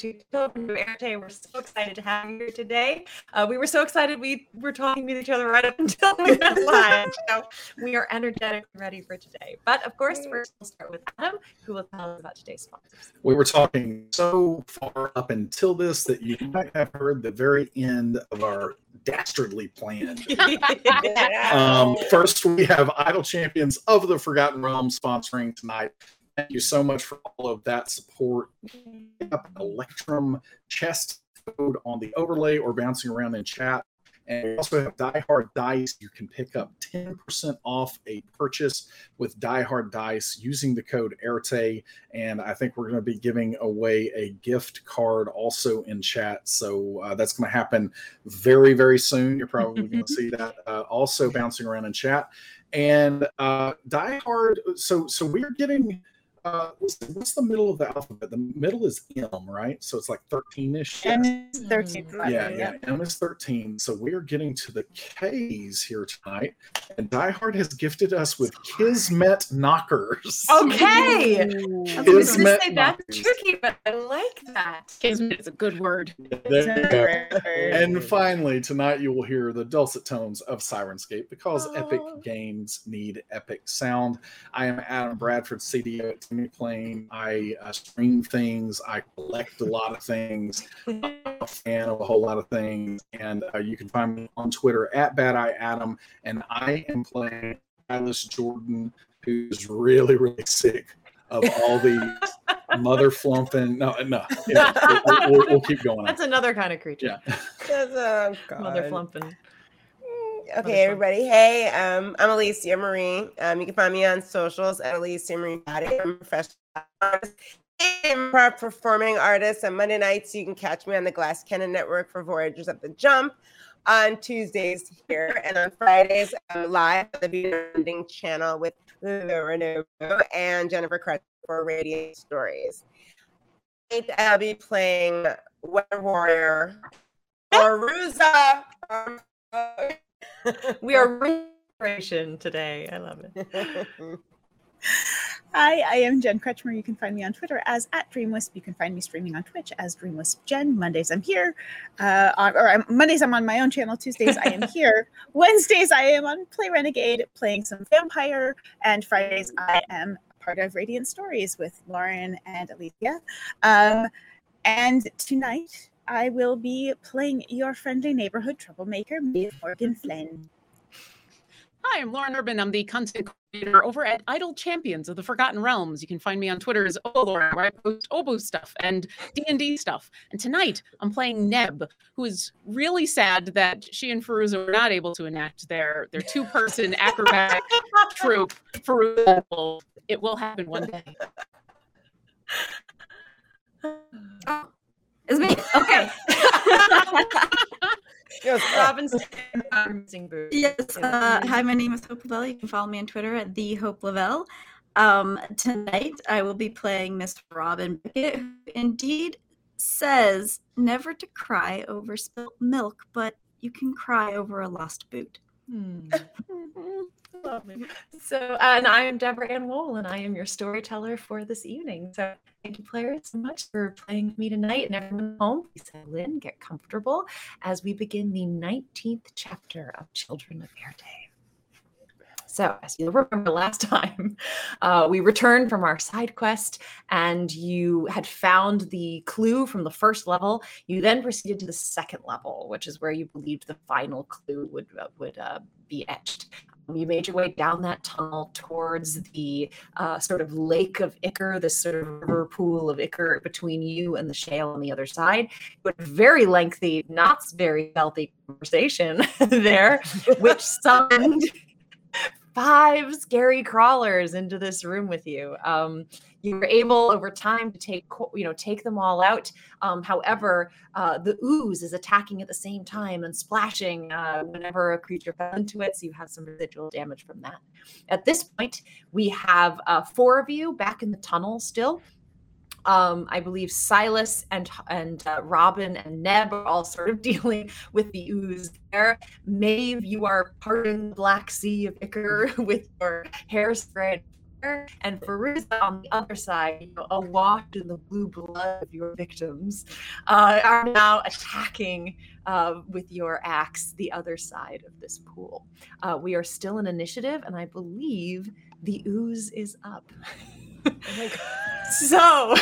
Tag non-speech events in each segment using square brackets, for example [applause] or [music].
to Children of Ærth. We're so excited to have you here today. Uh, we were so excited we were talking with each other right up [laughs] until we went [laughs] live. So we are energetic and ready for today. But of course, first we'll start with Adam, who will tell us about today's sponsors. We were talking so far up until this that you might have heard the very end of our dastardly plan. [laughs] Um, first, we have Idle Champions of the Forgotten Realm sponsoring tonight. Thank you so much for all of that support. Electrum chest code on the overlay or bouncing around in chat. And we also have Die Hard Dice. You can pick up 10% off a purchase with Die Hard Dice using the code AIRTE. And I think we're going to be giving away a gift card also in chat. So uh, that's going to happen very, very soon. You're probably going [laughs] to see that uh, also bouncing around in chat. And uh, Die Hard, so so we're getting uh what's the, what's the middle of the alphabet? The middle is M, right? So it's like 13ish. M it's 13. Yeah, yeah. M is 13. So we are getting to the K's here tonight. And Die Hard has gifted us with Kismet knockers. Okay. I was going to Kismet say that's knockers. tricky, but I like that. Kismet is a good word. There you go. And finally, tonight you will hear the dulcet tones of Sirenscape because Epic games need epic sound. I am Adam Bradford, CDO at Demiplane. I uh, stream things, I collect a lot of things, [laughs] I'm a fan of a whole lot of things. And uh, you can find me on Twitter at Bad Eye Adam. And I am playing Alice Jordan, who's really, really sick of all the [laughs] mother flumping. No, no. [laughs] Yeah, we'll, we'll- we'll keep going. That's another kind of creature. Yeah. Oh, God. Mother flumping. Okay, everybody. Hey, um, I'm Alicia Marie. Um, you can find me on socials at Alicia Marie. Body. I'm a professional improv performing artist. On Monday nights, you can catch me on the Glass Cannon Network for Voyagers of the Jump. On Tuesdays here, and on Fridays, I'm live on the Beauty channel with Laura Novo and Jennifer Crutch for Radiant Stories. I'll be playing Weather Warrior or Ruza. We are restoration today. I love it. [laughs] Hi, I am Jen Kretchmer. You can find me on Twitter as at DreamWisp. You can find me streaming on Twitch as DreamWisp Jen. Mondays I'm here. Uh, on, or I'm, Mondays I'm on my own channel. Tuesdays I am here. [laughs] Wednesdays I am on Play Renegade playing some vampire. And Fridays I am part of Radiant Stories with Lauren and Alicia. Um, and tonight I will be playing your friendly neighborhood troublemaker, Miss Morgan Flynn. Hi, I'm Lauren Urban. I'm the content coordinator over at Idle Champions of the Forgotten Realms. You can find me on Twitter as Olauren, where I post Obo stuff and D&D stuff. And tonight, I'm playing Neb, who is really sad that she and Feruza were not able to enact their, their two-person [laughs] acrobatic troupe. Feruza, will- it will happen one day. [laughs] Oh, It's me. Okay. [laughs] Yes, uh, Robin's missing boots. yes. Uh, hi, my name is Hope Lavelle. You can follow me on Twitter at the Hope Lavelle. Um, tonight, I will be playing Miss Robin Beckett, who indeed says never to cry over spilt milk, but you can cry over a lost boot. Hmm. [laughs] So, and I am Deborah Ann Woll, and I am your storyteller for this evening. So, thank you, players, so much for playing with me tonight. And everyone home, please settle in, get comfortable as we begin the 19th chapter of Children of Ærth. So, as you'll remember last [laughs] time, uh, we returned from our side quest and you had found the clue from the first level. You then proceeded to the second level, which is where you believed the final clue would, uh, would uh, be etched. You made your way down that tunnel towards the uh, sort of lake of ichor, this sort of river pool of ichor between you and the shale on the other side. But very lengthy, not very healthy conversation [laughs] there, which [laughs] summoned five scary crawlers into this room with you. Um, you were able over time to take you know take them all out. Um, however, uh, the ooze is attacking at the same time and splashing uh, whenever a creature fell into it, so you have some residual damage from that. At this point, we have uh, four of you back in the tunnel still. Um, I believe Silas and and uh, Robin and Neb are all sort of [laughs] dealing with the ooze there. Maeve, you are parting the Black Sea of ichor [laughs] with your hairspray and Feruza on the other side, you know, awash in the blue blood of your victims, uh, are now attacking uh, with your axe the other side of this pool. Uh, we are still in initiative, and I believe the ooze is up. [laughs] so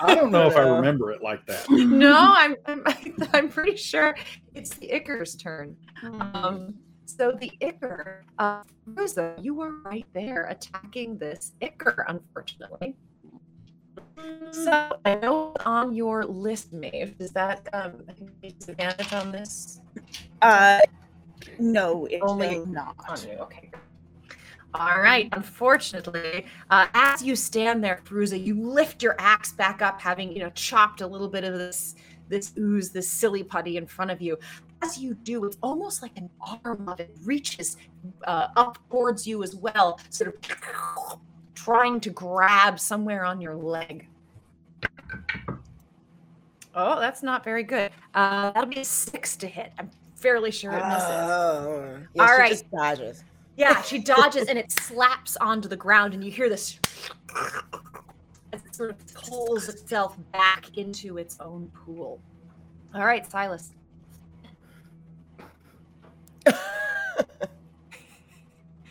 I don't know if I remember it like that. no, I'm, I'm [laughs] I'm pretty sure it's the ichor's turn. Um, so the ichor, uh, Rosa, you are right there attacking this Icar, unfortunately. So I know on your list, Maeve, is that um, I advantage on this? Uh, no, it's Only only not. On you, okay. All right. Unfortunately, uh, as you stand there, Feruza, you lift your axe back up, having you know chopped a little bit of this this ooze, this silly putty in front of you. As you do, it's almost like an arm of it reaches uh, up towards you as well, sort of trying to grab somewhere on your leg. Oh, that's not very good. Uh, that'll be a six to hit. I'm fairly sure it misses. Oh, yeah, All right. Just dodges. Yeah, she dodges and it slaps onto the ground, and you hear this as it sort of pulls itself back into its own pool. All right, Silas.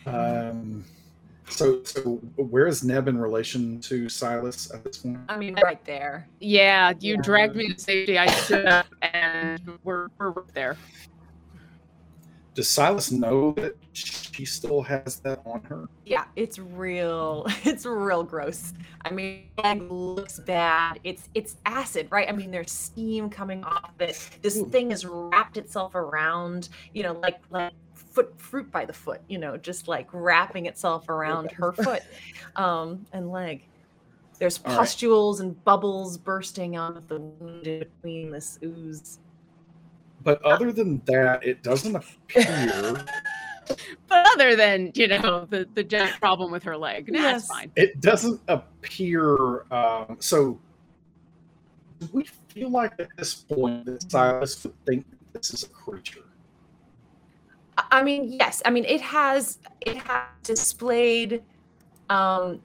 Um, so, so where is Neb in relation to Silas at this point? I mean, right there. Yeah, you dragged me to safety. I stood up, and we're we're right there. Does Silas know that she still has that on her? Yeah, it's real. [laughs] It's real gross. I mean, it looks bad. It's it's acid, right? I mean, there's steam coming off it. This thing has wrapped itself around, you know, like like foot fruit by the foot, you know, just like wrapping itself around her foot um, and leg. There's All right. pustules and bubbles bursting out of the wound between this ooze. But other than that, it doesn't appear. [laughs] But other than you know the the giant problem with her leg, nah, Yes. it's fine. It doesn't appear. Um, so, do we feel like at this point that Silas would think this is a creature? I- I mean, yes. I mean, it has it has displayed um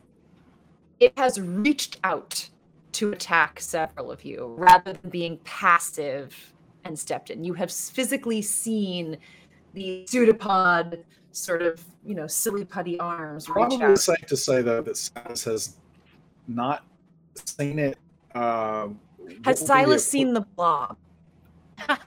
it has reached out to attack several of you rather than being passive and stepped in. You have physically seen the pseudopod sort of, you know, silly putty arms reach Probably safe to say though that Silas has not seen it. Uh, Has Silas seen the blob? [laughs]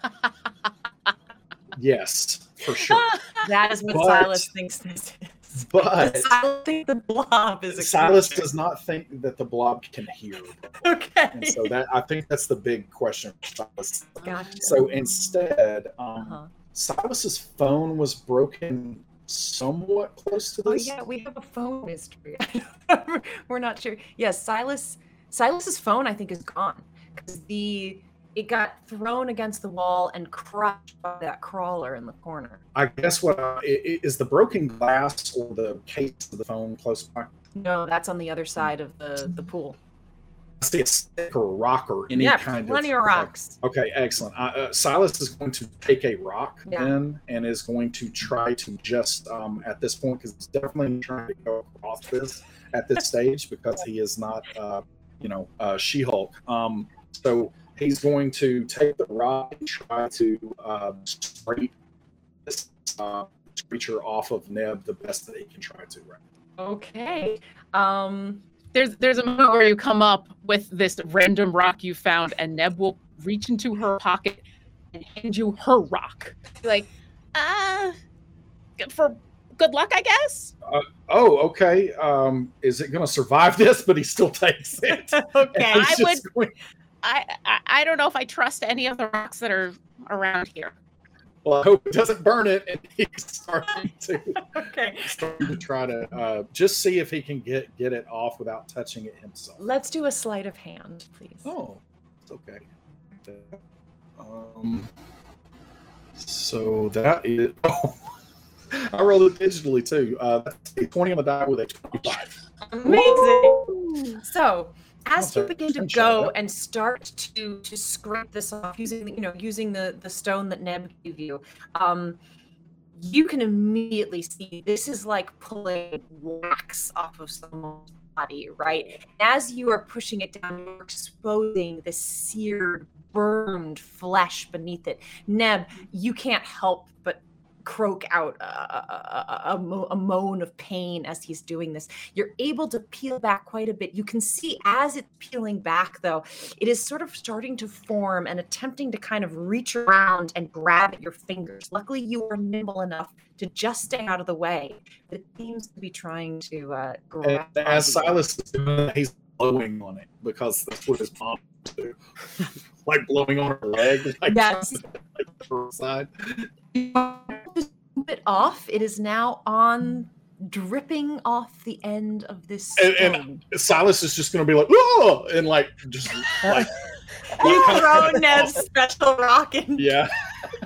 Yes, for sure. That is what But- Silas thinks this is. [laughs] But Silas thinks the blob is Silas creature. does not think that the blob can hear. [laughs] Okay. And so that I think that's the big question for Silas. Gotcha. So instead, um, Uh-huh. Silas's phone was broken somewhat close to this. Oh yeah, we have a phone mystery. [laughs] We're not sure. Yes, Silas. Silas's phone, I think, is gone because the it got thrown against the wall and crushed by that crawler in the corner. I guess what i- is the broken glass or the case of the phone close by? No, that's on the other side of the the pool. I see a stick or a rock or any yeah, kind plenty of of rocks. Okay, excellent. Uh, uh, Silas is going to take a rock Yeah. then and is going to try to just um, at this point because he's definitely trying to go across this at this stage because he is not, uh, you know, uh, She-Hulk. Um, so he's going to take the rock and try to uh, scrape this uh, creature off of Neb the best that he can try to. Right. Okay. Um, There's there's a moment where you come up with this random rock you found, and Neb will reach into her pocket and hand you her rock. Like, uh, for good luck, I guess. Oh, okay. Um, is it going to survive [laughs] this? But he still takes it. [laughs] okay. I would. going- I, I I don't know if I trust any of the rocks that are around here. well, I hope it doesn't burn it. And [laughs] he's starting to [laughs] okay. starting to try to uh, just see if he can get get it off without touching it himself. Let's do a sleight of hand, please. Oh, it's okay. Um, so that is. [laughs] Oh, I rolled it digitally too. Uh, that's a twenty on the die with a twenty-five. Amazing. So as you begin to go and start to to scrape this off using the- you know using the the stone that Neb gave you, um, you can immediately see this is like pulling wax off of someone's body, right? As you are pushing it down, you're exposing the seared, burned flesh beneath it. Neb, you can't help croak out a, a, a, a moan of pain as he's doing this. You're able to peel back quite a bit. You can see as it's peeling back, though, it is sort of starting to form and attempting to kind of reach around and grab at your fingers. Luckily, you are nimble enough to just stay out of the way. But it seems to be trying to uh, And grab. as you. Silas is doing that, he's blowing on it because that's what his mom do. [laughs] like blowing on her leg, like, Yes. [laughs] like side. Just move it off. It is now on, dripping off the end of this And- and Silas is just going to be like, oh, and like just [laughs] like [laughs] you kinda- throw Neb's special rock in. yeah.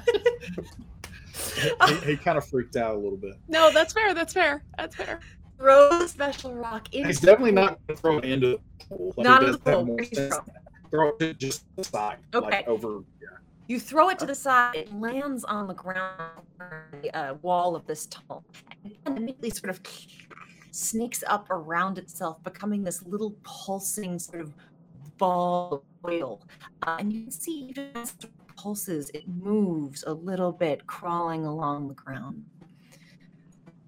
[laughs] he, he kind of freaked out a little bit. No, that's fair. That's fair. That's fair. Throw the special rock into He's definitely not going to throw it into the pool. Like, Not it in the pool. more Where do you sense. throw Throw it just the side, Okay. like over. Yeah. You throw it to the side. It lands on the ground, the uh, wall of this tunnel, and immediately sort of snakes up around itself, becoming this little pulsing sort of ball of oil. Uh, and you can see even as it pulses, it moves a little bit, crawling along the ground.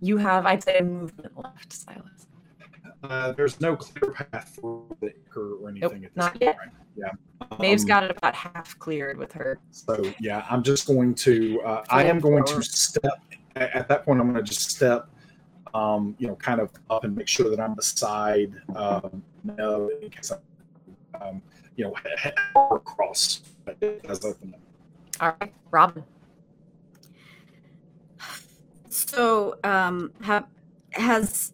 You have, I'd say, a movement left, Silas. Uh, there's no clear path for the anchor or anything at this not point. yet. right? Yeah. Maeve's Um, got it about half cleared with her. So yeah, I'm just going to. Uh, I am going to step. At, at that point, I'm going to just step. Um, you know, kind of up and make sure that I'm beside. Um, no, in case I, um, you know, head across as open. All right, Robin. So, um, have has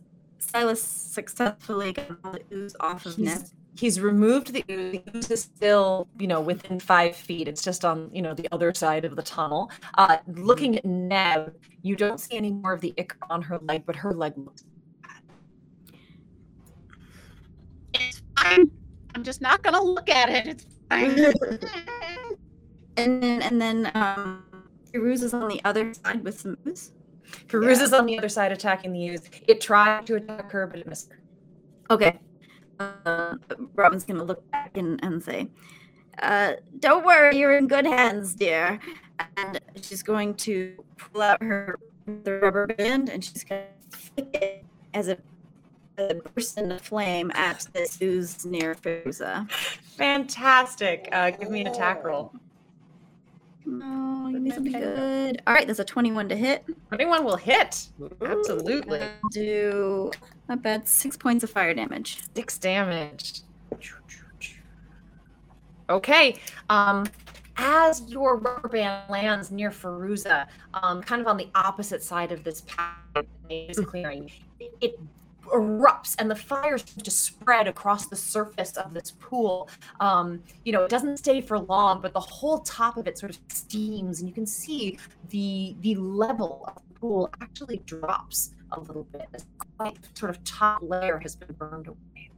Silas successfully got all the ooze off of Neb? He's, he's removed the ooze. The ooze is still, you know, within five feet. It's just on, you know, the other side of the tunnel. Uh, looking at Neb, you don't see any more of the ick on her leg, but her leg looks. It's fine. I'm just not gonna look at it. It's fine. [laughs] [laughs] And then, and then, um, Firuz is on the other side with some ooze. Peruse is on the other side attacking the ooze. It tried to attack her, but it missed her. Okay. Uh, Robin's gonna look back and, and say, uh, "Don't worry, you're in good hands, dear." And she's going to pull out her the rubber band and she's gonna flick it as a, as a burst into flame at this ooze near Feruza. Fantastic. Uh, give me an attack roll. No, you made something good. All right, that's a 21 to hit. Anyone will hit. Absolutely. I'll do not bad. Six points of fire damage. Six damage. Okay. Um, as your rubber band lands near Feruza, um, kind of on the opposite side of this path clearing, it, it erupts and the fire starts to spread across the surface of this pool. Um, you know, it doesn't stay for long, but the whole top of it sort of steams, and you can see the the level of the pool actually drops a little bit. As quite sort of top layer has been burned away.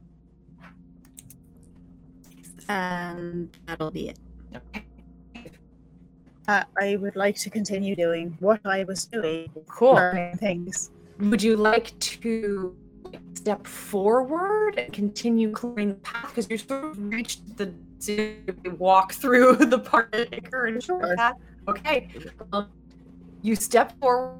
and that'll be it. Uh, I would like to continue doing what I was doing, Cool. learning things. Would you like to step forward and continue clearing the path because you sort of reached the walk through [laughs] the part of the ichor and Sure. path? Okay. Um, you step forward,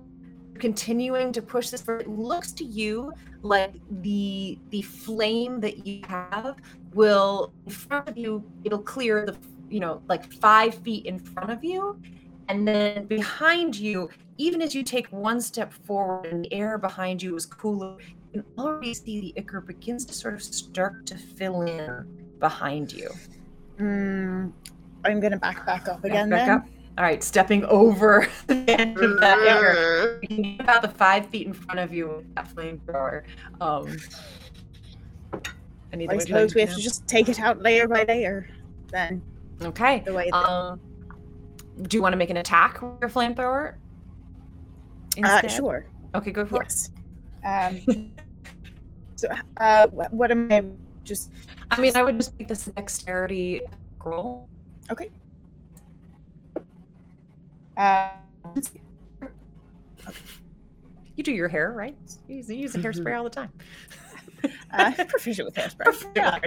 continuing to push this forward. It looks to you like the the flame that you have will in front of you. It'll clear the you know like five feet in front of you, and then behind you even as you take one step forward and the air behind you is cooler, you can already see the ichor begins to sort of start to fill in behind you. Mm, I'm gonna back back up again back then. up. All right, stepping over [laughs] the end of that ichor. [laughs] You can get about the five feet in front of you with that flamethrower. Um, I would like suppose we have know? to just take it out layer by layer. Then Okay. the way that Um, do you want to make an attack with your flamethrower? Uh, sure. Okay, go for it. Yes. Um, [laughs] so, uh, what am I just? I mean, I would just make this dexterity roll. Okay. Uh, You do your hair, right? You use, you use a hairspray all the time. uh, proficient with hairspray. [laughs] Yeah.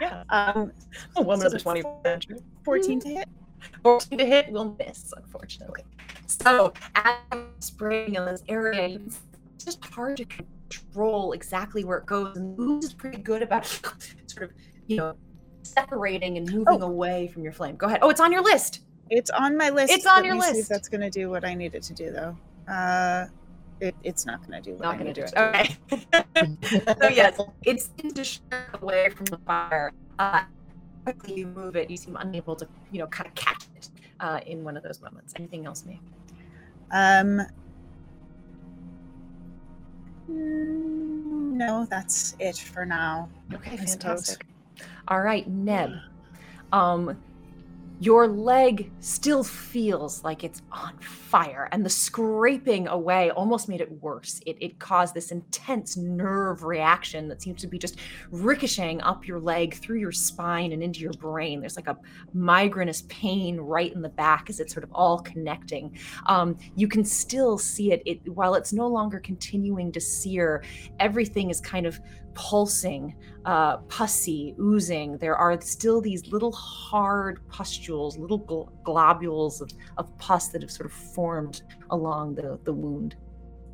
yeah. Um, A woman So of the it's 21st century. 14 to hit. 14 to hit will miss, unfortunately. So, as spraying in this area, you can see it's just hard to control exactly where it goes. And Moose is pretty good about [laughs] sort of, you know, separating and moving Oh. away from your flame. Go ahead. Oh, it's on your list. It's on my list. It's on Let your me see list. if that's going to do what I need it to do, though. Uh, it, it's not going to do what Not I going to do it. Okay. [laughs] so, yes, it's seems to away from the fire. Uh, quickly you move it, you seem unable to, you know, kind of catch it uh, in one of those moments. Anything else, me? Um, mm, no, that's it for now. Okay, I suppose. fantastic. All right, Neb. Um, your leg still feels like it's on fire, and the scraping away almost made it worse. It, it caused this intense nerve reaction that seems to be just ricocheting up your leg through your spine and into your brain. There's like a migrainous pain right in the back as it's sort of all connecting. Um, you can still see it, it while it's no longer continuing to sear. Everything is kind of pulsing uh, pussy, oozing. There are still these little hard pustules, little gl- globules of, of pus that have sort of formed along the, the wound.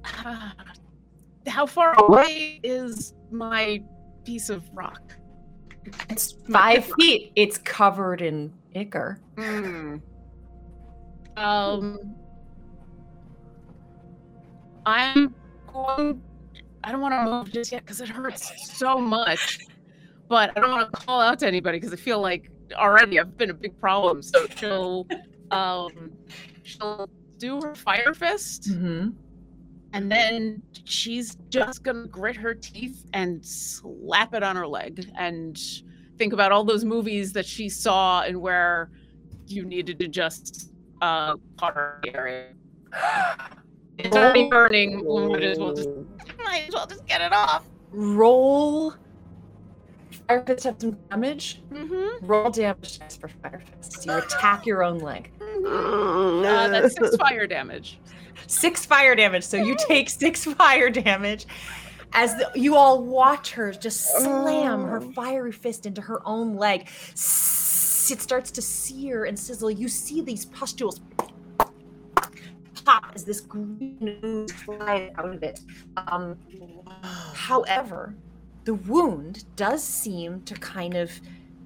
Ah, [sighs] How far away is my piece of rock? It's five feet. It's covered in ichor. Hmm. Um, I'm going. I don't want to move just yet because it hurts so much. But I don't want to call out to anybody because I feel like already I've been a big problem. So she'll, um, she'll do her fire fist, Mm-hmm. and then she's just gonna grit her teeth and slap it on her leg and think about all those movies that she saw and where you needed to just uh cut her area. [sighs] It's already burning. we Might as well just might as well just get it off. Roll. Fire fist have some damage. Mm-hmm. Roll damage dice for fire fist. You attack your own leg. Uh, that's six [laughs] fire damage. Six fire damage. So you take six [laughs] fire damage as the, you all watch her just slam her fiery fist into her own leg. It starts to sear and sizzle. You see these pustules pop as this green flies out of it. Um, however, the wound does seem to kind of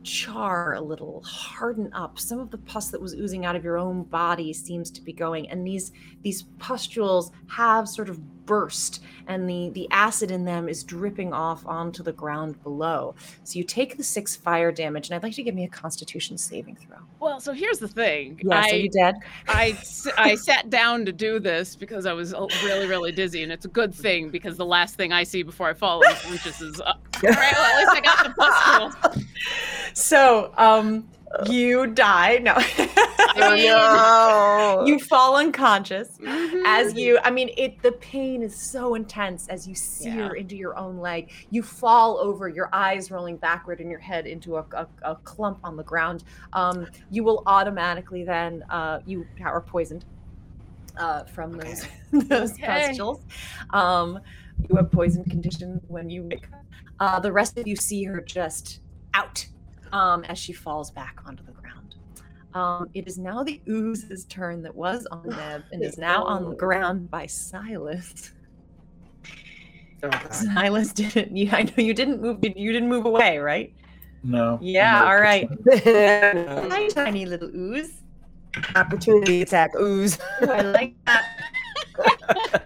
char a little, harden up. Some of the pus that was oozing out of your own body seems to be going, and these these pustules have sort of burst, and the the acid in them is dripping off onto the ground below. So you take the six fire damage, and I'd like you to give me a Constitution saving throw. Well, so here's the thing. Yes, I, are you dead? I [laughs] I sat down to do this because I was uh, really, really dizzy, and it's a good thing because the last thing I see before I fall unconscious is, uh, all right, well, at least I got the pustule. [laughs] So, um, you die. No. [laughs] No. you fall unconscious Mhm. as you i mean it the pain is so intense as you sear Yeah. into your own leg you fall over your eyes rolling backward and your head into a, a, a clump on the ground um, you will automatically then uh, you are poisoned uh, from those [laughs] those Okay. pustules um, you have poison condition when you wake up uh, the rest of you see her just out um, as she falls back onto the ground um, it is now the ooze's turn that was on Neb and is now on the ground by Silas. Oh, Silas didn't. You, I know you didn't move. You didn't move away, right? No. Yeah. No, All right. [laughs] No. Hi, tiny little ooze. Opportunity attack ooze. Ooh, I like that. [laughs]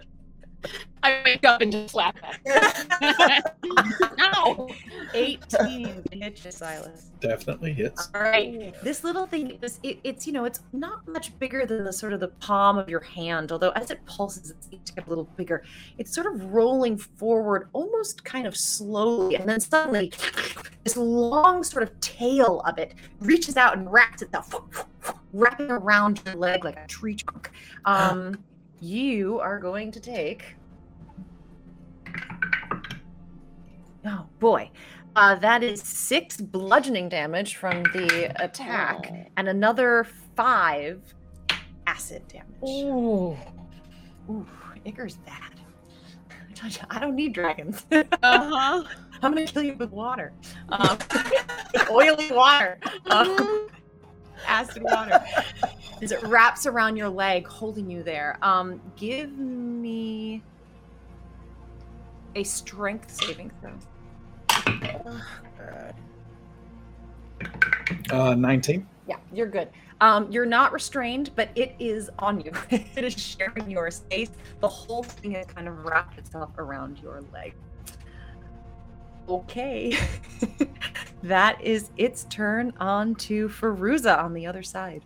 I wake up and just slap that. Ow! 18 hit you, Silas. Definitely hits. All right. This little thing, this it, it's you know, it's not much bigger than the sort of the palm of your hand. Although as it pulses, it seems to get a little bigger. It's sort of rolling forward, almost kind of slowly, and then suddenly, this long sort of tail of it reaches out and wraps itself, wrapping around your leg like a tree trunk. [gasps] Um, you are going to take. Oh boy. Uh, that is six bludgeoning damage from the attack and another five acid damage. Ooh. Ooh, Ichor's bad. I told you, I don't need dragons. [laughs] Uh-huh. I'm gonna kill you with water. Um, [laughs] oily water. [laughs] Um, acid water. As it wraps around your leg, holding you there. Um, give me a strength saving throw. Uh, 19. Yeah, you're good. Um, you're not restrained, but it is on you. [laughs] it is sharing your space. The whole thing has kind of wrapped itself around your leg. Okay. [laughs] that is its turn on to Feruza on the other side.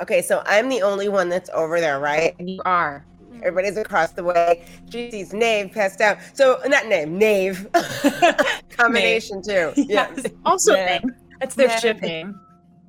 Okay, so I'm the only one that's over there, right? You are. Everybody's across the way. She sees Nave passed out. So not Nave, Nave. [laughs] Combination too. Yeah. Yes. Also, Yeah. name. That's their Yeah. ship name.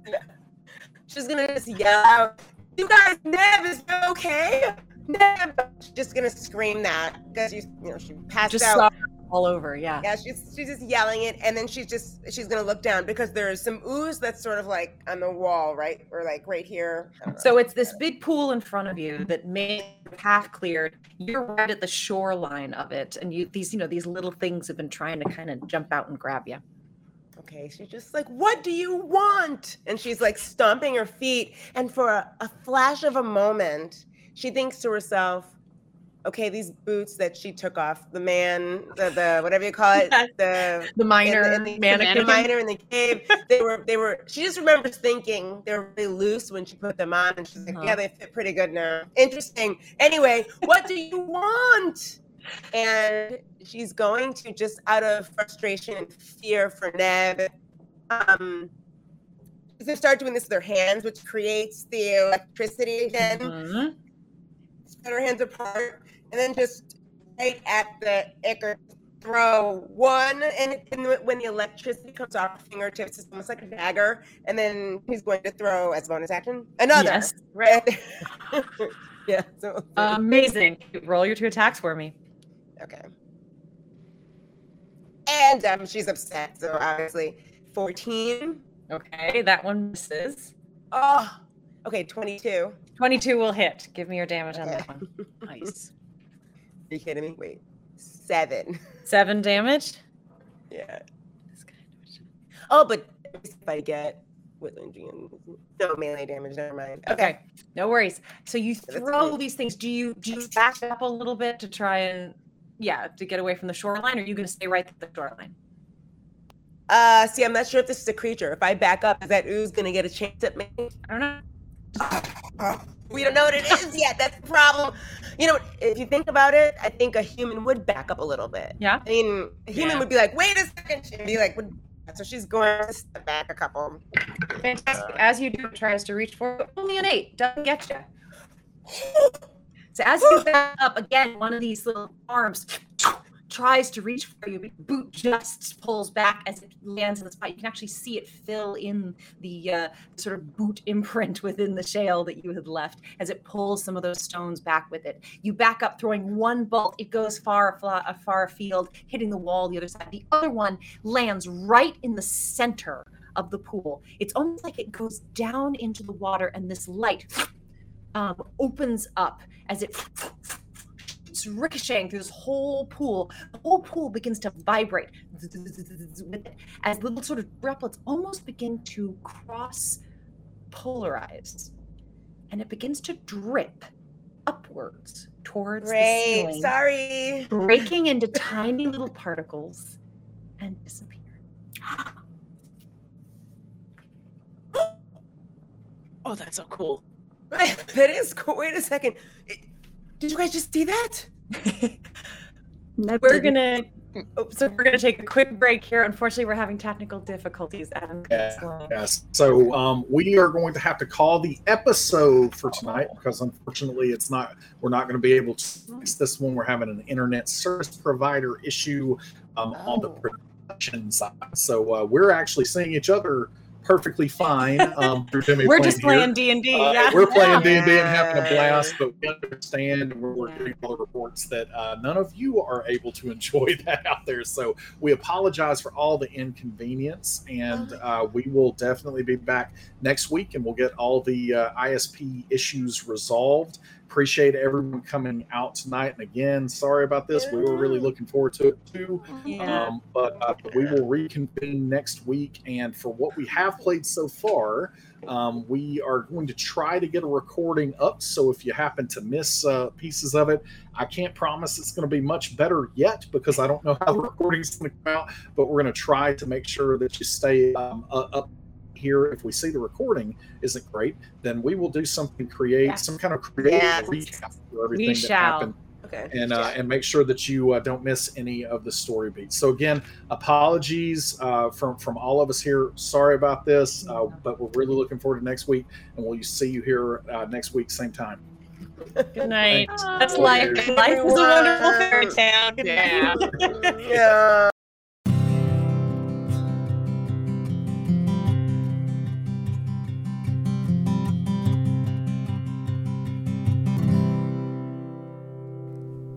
[laughs] She's gonna just yell out, "You guys, Neb is okay? Neb!" She's just gonna scream that because she's, you know, she passed Just out. saw all over, yeah. Yeah, she's she's just yelling it, and then she's just she's gonna look down because there's some ooze that's sort of like on the wall, right, or like right here. I don't know. So it's this big pool in front of you that made the path cleared. You're right at the shoreline of it, and you these you know these little things have been trying to kind of jump out and grab you. Okay, she's just like, What do you want? And she's like stomping her feet. And for a, a flash of a moment, she thinks to herself, Okay, these boots that she took off, the man, the, the whatever you call it, [laughs] the The minor in the, in the, mannequin. the miner in the cave, they were they were she just remembers thinking they were really loose when she put them on and she's like, Uh-huh. Yeah, they fit pretty good now. Interesting. Anyway, what do you want? And she's going to just out of frustration and fear for Neb. Um she's gonna start doing this with her hands, which creates the electricity again Mhm. Spread her hands apart, and then just right at the ichor throw one, and, and when the electricity comes off her fingertips, it's almost like a dagger, and then he's going to throw as bonus action another. Yes. Right. [laughs] yeah. So Amazing. Roll your two attacks for me. okay. And um, she's upset, so obviously fourteen. Okay, that one misses. Oh, okay, twenty-two. 22 will hit. Give me your damage on that one. Nice. [laughs] Are you kidding me? Wait, seven. Seven damage. Yeah. Oh, but if I get Gene, no melee damage. Never mind. Okay, no worries. So you throw these things. Do you do you back up a little bit to try and yeah to get away from the shoreline? Or are you going to stay right at the shoreline? Uh, see, I'm not sure if this is a creature. If I back up, is that ooze gonna get a chance at me? I don't know. [laughs] We don't know what it is yet. That's the problem. You know, if you think about it, I think a human would back up a little bit. Yeah. I mean, a human Yeah. would be like, "Wait a second. She'd be like, "Would-" so she's going to step back a couple. Fantastic. As you do, it tries to reach for it. Only an eight doesn't get you. [gasps] So as you back up again, one of these little arms tries to reach for you, but boot just pulls back as it lands in the spot. You can actually see it fill in the uh, sort of boot imprint [laughs] within the shale that you had left as it pulls some of those stones back with it. You back up, throwing one bolt. It goes far, far, far afield, hitting the wall the other side. The other one lands right in the center of the pool. It's almost like it goes down into the water, and this light um, opens up as it it's ricocheting through this whole pool. The whole pool begins to vibrate as little sort of droplets almost begin to cross polarize. And it begins to drip upwards towards the ceiling, Sorry. breaking into tiny little particles and disappear. [gasps] Oh, that's so cool. [laughs] that is cool. Wait a second. It- did you guys just see that? We're didn't. gonna oh, so we're gonna take a quick break here. Unfortunately, we're having technical difficulties. Adam, Yeah. Yes. So um, we are going to have to call the episode for tonight because unfortunately it's not. We're not going to be able to fix this one. We're having an internet service provider issue um, on the Oh. production side. So uh, we're actually seeing each other perfectly fine. Um, [laughs] Jimmy We're just playing D and D. Uh, We're playing D and D and having a blast, but we understand and we're, we're getting all the reports that uh, none of you are able to [laughs] enjoy that out there. So we apologize for all the inconvenience, and uh, we will definitely be back next week, and we'll get all the uh, ISP issues resolved. Appreciate everyone coming out tonight, and again, sorry about this. We were really looking forward to it too. Yeah. Um, but uh, we will reconvene next week. And for what we have played so far, um, we are going to try to get a recording up. So if you happen to miss uh, pieces of it, I can't promise it's going to be much better yet because I don't know how the recording's going to come out. But we're going to try to make sure that you stay um, uh, up here. If we see the recording isn't great, then we will do something create Yeah. some kind of creative Yes. recap for everything We that shall. happened Okay. and uh, and make sure that you uh, don't miss any of the story beats. So again, apologies uh, from from all of us here. Sorry about this, uh, but we're really looking forward to next week, and we'll see you here uh, next week, same time. Good night. Thanks. That's life. Life is a wonderful fairy tale. Good Yeah. night. yeah. [laughs]